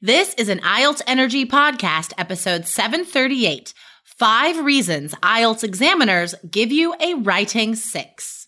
This is an IELTS Energy Podcast, episode 738 Five Reasons IELTS Examiners Give You a Writing Six.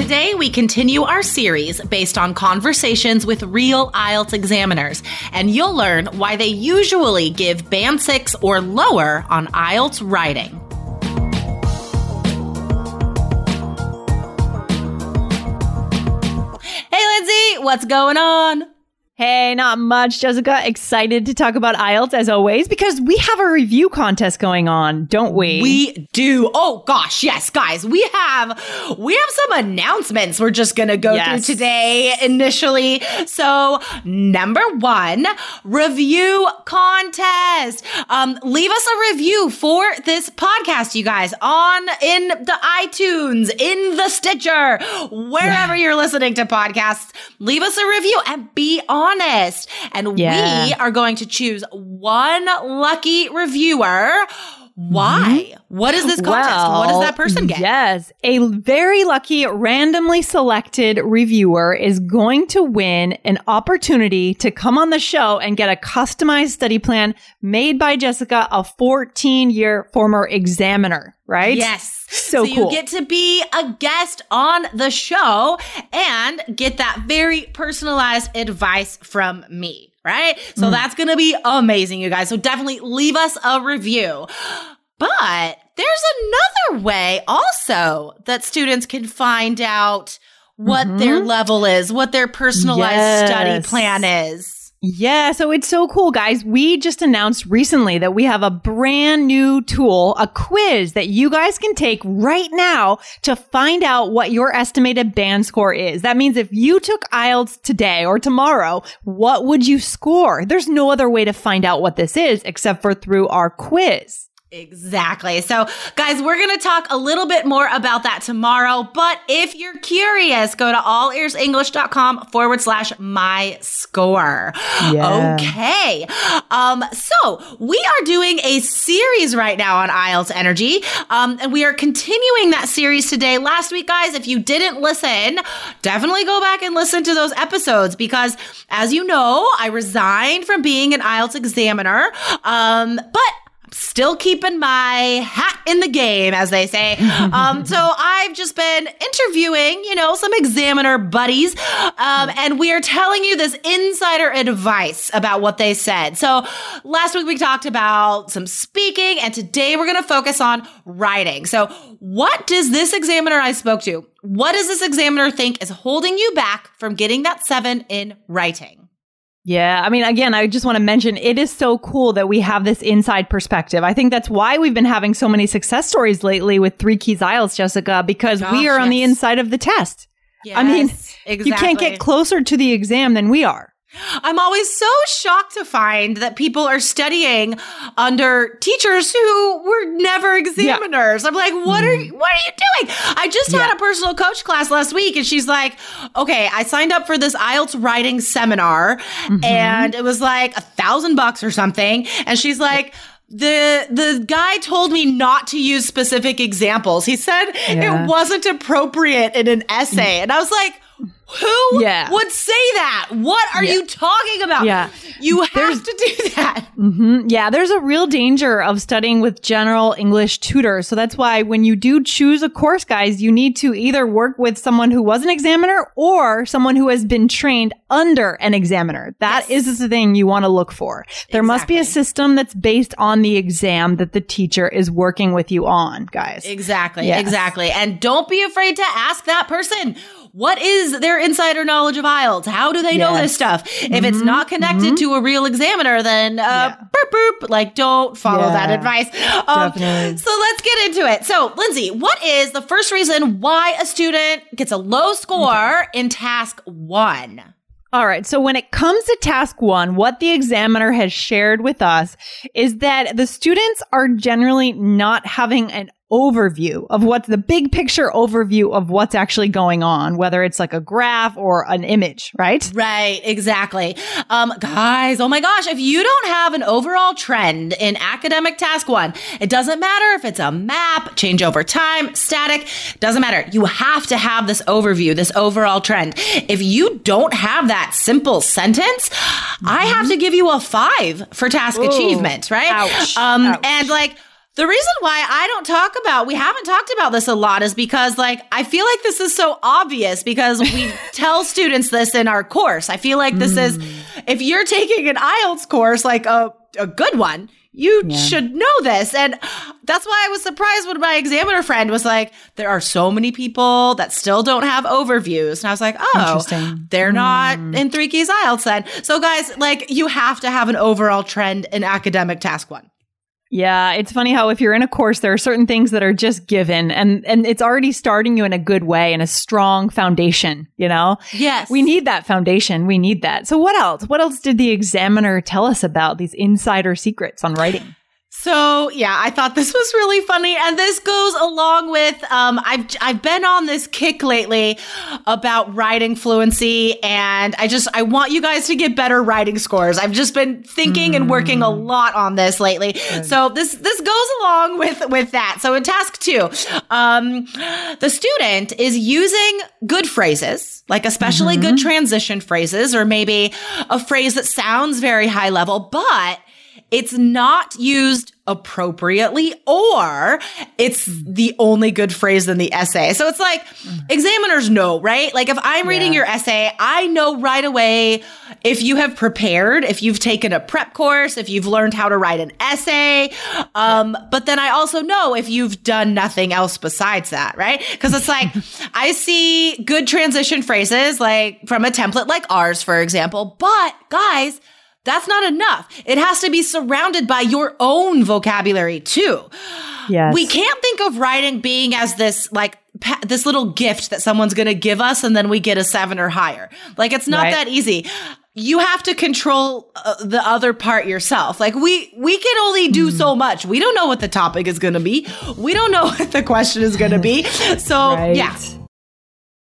Today, we continue our series based on conversations with real IELTS examiners, and you'll learn why they usually give band six or lower on IELTS writing. Hey, Lindsay, what's going on? Hey, not much, Jessica. Excited to talk about IELTS as always because we have a review contest going on, don't we? We do. Oh gosh, yes, guys. We have we have some announcements we're just gonna go Yes. through today initially. So number one, review contest. Um, leave us a review for this podcast, you guys, on in the iTunes, in the Stitcher, wherever you're listening to podcasts. Leave us a review and be honest. And Yeah. we are going to choose one lucky reviewer. Why? Mm-hmm. What is this contest? what does that person get? Yes. A very lucky, randomly selected reviewer is going to win an opportunity to come on the show and get a customized study plan made by Jessica, a 14 year former examiner, right? Yes. So you cool. get to be a guest on the show and get that very personalized advice from me, right? So Mm. that's going to be amazing, you guys. So definitely leave us a review. But there's another way also that students can find out what their level is, what their personalized study Mm-hmm. Plan is. Yeah, so it's so cool, guys. We just announced recently that we have a brand new tool, a quiz that you guys can take right now to find out what your estimated band score is. That means if you took IELTS today or tomorrow, what would you score? There's no other way to find out what this is except for through our quiz. Exactly. So, guys, we're going to talk a little bit more about that tomorrow. But if you're curious, go to allearsenglish.com forward slash my score. Yeah. Okay. Um, so we are doing a series right now on IELTS Energy. Um, and we are continuing that series today. Last week, guys, if you didn't listen, definitely go back and listen to those episodes because as you know, I resigned from being an IELTS examiner. Um, but still keeping my hat in the game, as they say. Um, so I've just been interviewing, you know, some examiner buddies, um, and we are telling you this insider advice about what they said. So last week we talked about some speaking, and today we're going to focus on writing. So what does this examiner I spoke to? What does this examiner think is holding you back from getting that seven in writing? Yeah. I mean, again, I just want to mention it is so cool that we have this inside perspective. I think that's why we've been having so many success stories lately with Three Keys IELTS, Jessica, because we Gosh, are on the inside of the test. I mean, Yes, You can't get closer to the exam than we are. I'm always so shocked to find that people are studying under teachers who were never examiners. I'm like, what are mm-hmm. you, what are you doing? I just had a personal coach class last week and she's like, okay, I signed up for this IELTS writing seminar mm-hmm. and it was like a thousand bucks or something. And she's like, the the guy told me not to use specific examples. He said Yeah. it wasn't appropriate in an essay. Mm-hmm. And I was like, who Yeah. would say that? What are Yeah. you talking about? Yeah. You have There's- to do that. hmm Yeah, there's a real danger of studying with general English tutors. So that's why when you do choose a course, guys, you need to either work with someone who was an examiner or someone who has been trained under an examiner. That Yes. is the thing you want to look for. There must be a system that's based on the exam that the teacher is working with you on, guys. Exactly. Yes. Exactly. And don't be afraid to ask that person. What is their insider knowledge of IELTS? How do they know this stuff? If Mm-hmm. it's not connected to a real examiner, then uh, Yeah. burp burp. Like, don't follow that advice. Um, Definitely. so let's get into it. So, Lindsay, what is the first reason why a student gets a low score in task one? All right. So when it comes to task one, what the examiner has shared with us is that the students are generally not having an overview of what's the big picture overview of what's actually going on, whether it's like a graph or an image, right? Right, exactly. Um, guys, oh my gosh, if you don't have an overall trend in academic task one, it doesn't matter if it's a map, change over time, static, doesn't matter. You have to have this overview, this overall trend. If you don't have that simple sentence, I have to give you a five for task Ooh. achievement, right? Ouch. Um, Ouch. and like, the reason why I don't talk about, we haven't talked about this a lot is because like, I feel like this is so obvious because we tell students this in our course. I feel like this is, mm. if you're taking an IELTS course, like a, a good one, you Yeah. should know this. And that's why I was surprised when my examiner friend was like, there are so many people that still don't have overviews. And I was like, oh, they're not mm. in three keys IELTS then. So guys, like you have to have an overall trend in academic task one. Yeah, it's funny how if you're in a course, there are certain things that are just given and, and it's already starting you in a good way and a strong foundation, you know? Yes. We need that foundation. We need that. So what else? What else did the examiner tell us about these insider secrets on writing? So yeah, I thought this was really funny, and this goes along with um, I've I've been on this kick lately about writing fluency, and I just I want you guys to get better writing scores. I've just been thinking and working a lot on this lately. So this this goes along with with that. So in task two, um, the student is using good phrases, like especially good transition phrases, or maybe a phrase that sounds very high level, but it's not used appropriately or it's the only good phrase in the essay. So it's like examiners know, right? Like if I'm reading Yeah. your essay, I know right away if you have prepared, if you've taken a prep course, if you've learned how to write an essay. Um, but then I also know if you've done nothing else besides that, right? Because it's like I see good transition phrases like from a template like ours, for example. But guys, that's not enough. It has to be surrounded by your own vocabulary too. Yes. We can't think of writing being as this like pa- this little gift that someone's going to give us and then we get a 7 or higher. Like it's not Right. that easy. You have to control uh, the other part yourself. Like we we can only do Hmm. so much. We don't know what the topic is going to be. We don't know what the question is going to be. So, Right. yeah.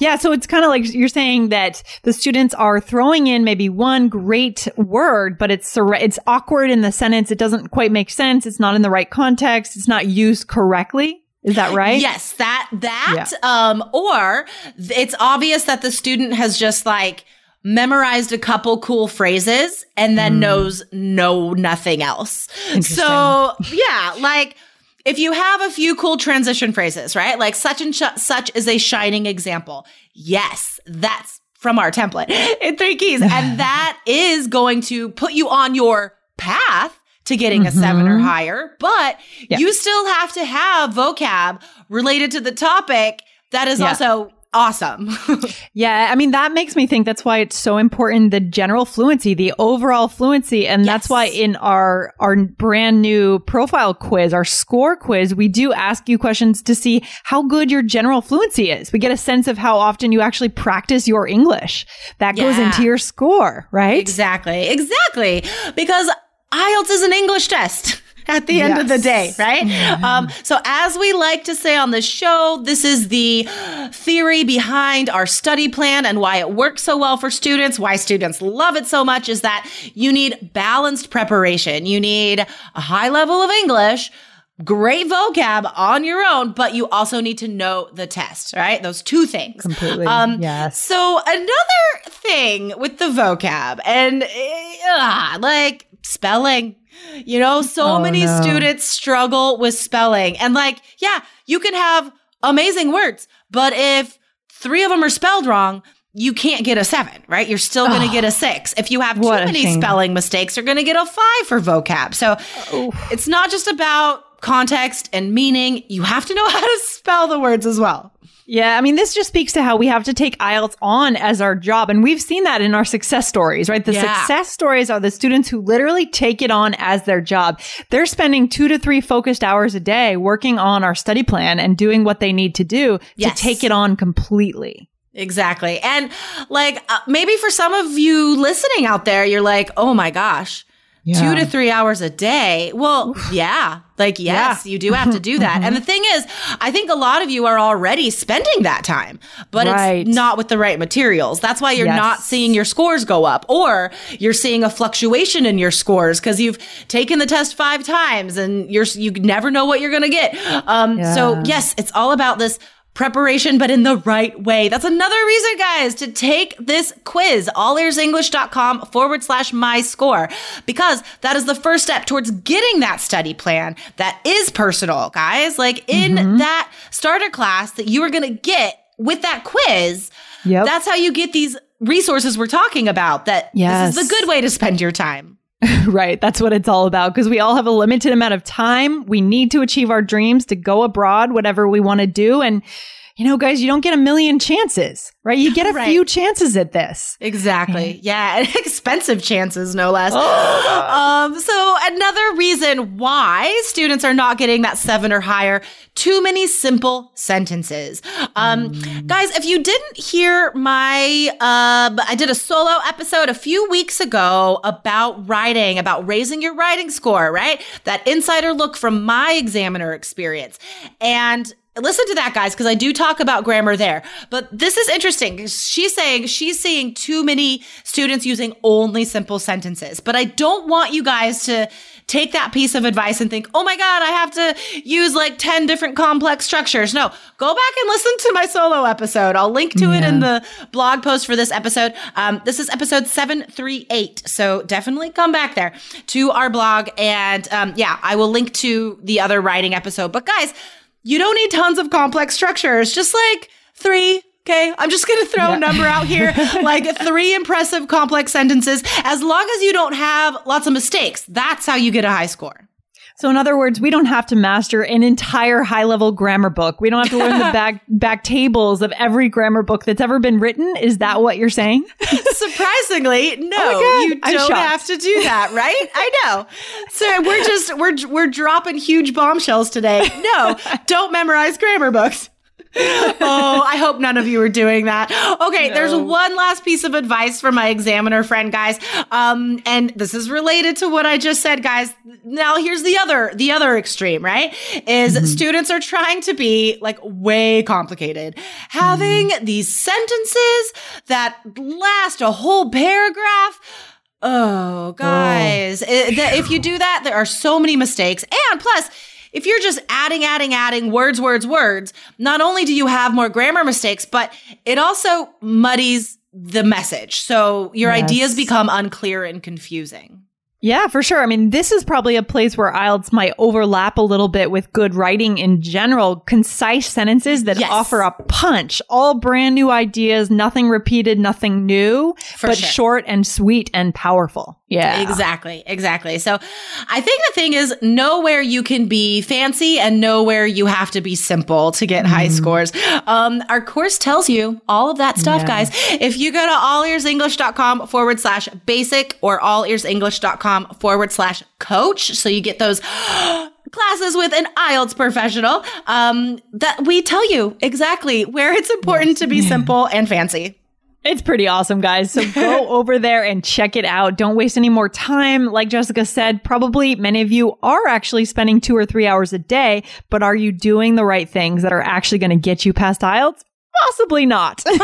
Yeah, so it's kind of like you're saying that the students are throwing in maybe one great word, but it's it's awkward in the sentence. It doesn't quite make sense. It's not in the right context. It's not used correctly. Is that right? Yes, that that um or it's obvious that the student has just like memorized a couple cool phrases and then knows no nothing else. So, yeah, like if you have a few cool transition phrases, right? Like such and sh- such is a shining example. Yes, that's from our template in three keys. And that is going to put you on your path to getting a seven or mm-hmm. higher, but you still have to have vocab related to the topic that is Yeah. also awesome. Yeah, I mean that makes me think that's why it's so important the general fluency, the overall fluency, and that's why in our our brand new profile quiz, our score quiz, we do ask you questions to see how good your general fluency is. We get a sense of how often you actually practice your English. That goes into your score, right? exactly. Exactly. Because IELTS is an English test. At the end of the day, Yes. Mm-hmm. right? Um, so, as we like to say on the show, this is the theory behind our study plan and why it works so well for students, why students love it so much is that you need balanced preparation. You need a high level of English, great vocab on your own, but you also need to know the test, right? Those two things. Completely. Um, yes. So another thing with the vocab and uh, like spelling, you know, so Oh, many no. students struggle with spelling. And like, yeah, you can have amazing words, but if three of them are spelled wrong, you can't get a seven, right? You're still going to Oh, get a six. If you have too many shame. spelling mistakes, you're going to get a five for vocab. So it's not just about context and meaning. You have to know how to spell the words as well. Yeah, I mean, this just speaks to how we have to take IELTS on as our job. And we've seen that in our success stories, right? The Yeah. success stories are the students who literally take it on as their job. They're spending two to three focused hours a day working on our study plan and doing what they need to do Yes. to take it on completely. Exactly. And like uh, maybe for some of you listening out there, you're like, oh my gosh, two to three hours a day. Well, yeah, like, yes, you do have to do that. and the thing is, I think a lot of you are already spending that time, but Right. it's not with the right materials. That's why you're Yes. not seeing your scores go up or you're seeing a fluctuation in your scores because you've taken the test five times and you're, you never know what you're going to get. Um, So yes, it's all about this preparation, but in the right way. That's another reason, guys, to take this quiz, allearsenglish.com forward slash my score, because that is the first step towards getting that study plan that is personal, guys. Like in Mm-hmm. that starter class that you are going to get with that quiz. Yep. That's how you get these resources we're talking about that Yes. this is the good way to spend your time. Right. That's what it's all about because we all have a limited amount of time. We need to achieve our dreams to go abroad, whatever we want to do. And, you know, guys, you don't get a million chances, right? You get a Right. few chances at this. Exactly. Yeah. And expensive chances, no less. um, so another reason why students are not getting that seven or higher, too many simple sentences. Um, guys, if you didn't hear my, uh, I did a solo episode a few weeks ago about writing, about raising your writing score, right? That insider look from my examiner experience. And listen to that guys because i do talk about grammar there. But this is interesting. She's saying she's seeing too many students using only simple sentences. But i don't want you guys to take that piece of advice and think oh my god i have to use like 10 different complex structures. No go back and listen to my solo episode. I'll link to it in the blog post for this episode. Um, this is episode 738 so definitely come back there to our blog. And um, yeah i will link to the other writing episode. But guys you don't need tons of complex structures, just like three. Okay. I'm just going to throw a number out here, like three impressive complex sentences. As long as you don't have lots of mistakes, that's how you get a high score. So, in other words, we don't have to master an entire high level grammar book. We don't have to learn the back, back tables of every grammar book that's ever been written. Is that what you're saying? Surprisingly, no, Oh God. you don't have to do that, right? I know. So we're just we're we're dropping huge bombshells today. No, don't memorize grammar books. Oh, I hope none of you are doing that. Okay, there's one last piece of advice from my examiner friend, guys. Um, and this is related to what I just said, guys. Now here's the other the other extreme, right? Is students are trying to be like way complicated, having these sentences that last a whole paragraph. Oh, guys. I- that- if you do that, there are so many mistakes. And plus, if you're just adding, adding, adding words, words, words, not only do you have more grammar mistakes, but it also muddies the message. So your Yes. ideas become unclear and confusing. Yeah, for sure. I mean, this is probably a place where IELTS might overlap a little bit with good writing in general. Concise sentences that Yes. offer a punch, all brand new ideas, nothing repeated, nothing new, For but sure. short and sweet and powerful. Yeah. Exactly, exactly. So I think the thing is know where you can be fancy and know where you have to be simple to get high scores. Um, our course tells you all of that stuff, Yeah. guys. If you go to allearsenglish.com forward slash basic or allearsenglish.com forward slash coach, so you get those classes with an IELTS professional, um, that we tell you exactly where it's important to be simple and fancy. It's pretty awesome, guys. So go over there and check it out. Don't waste any more time. Like Jessica said, probably many of you are actually spending two or three hours a day, but are you doing the right things that are actually going to get you past IELTS? Possibly not. Possibly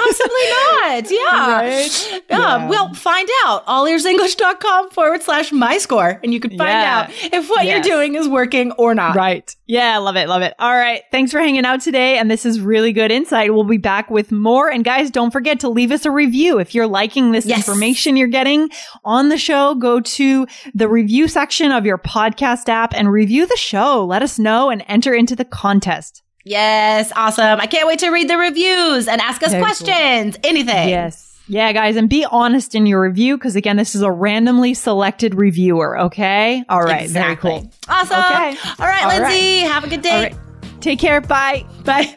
not. Yeah. Right? Yeah. Yeah. Well, find out. allearsenglish.com forward slash my score. And you can find Yeah. out if what you're doing is working or not. Right. Yeah, love it. Love it. All right. Thanks for hanging out today. And this is really good insight. We'll be back with more. And guys, don't forget to leave us a review. If you're liking this Yes. information you're getting on the show, go to the review section of your podcast app and review the show. Let us know and enter into the contest. Yes. Awesome. I can't wait to read the reviews and ask us Very cool. questions. Anything. Yes. Yeah, guys, and be honest in your review because again, this is a randomly selected reviewer. Okay. All right. Exactly. Very cool. Awesome. Okay. All right, All Lindsay. Have a good day. Right. Take care. Bye. Bye.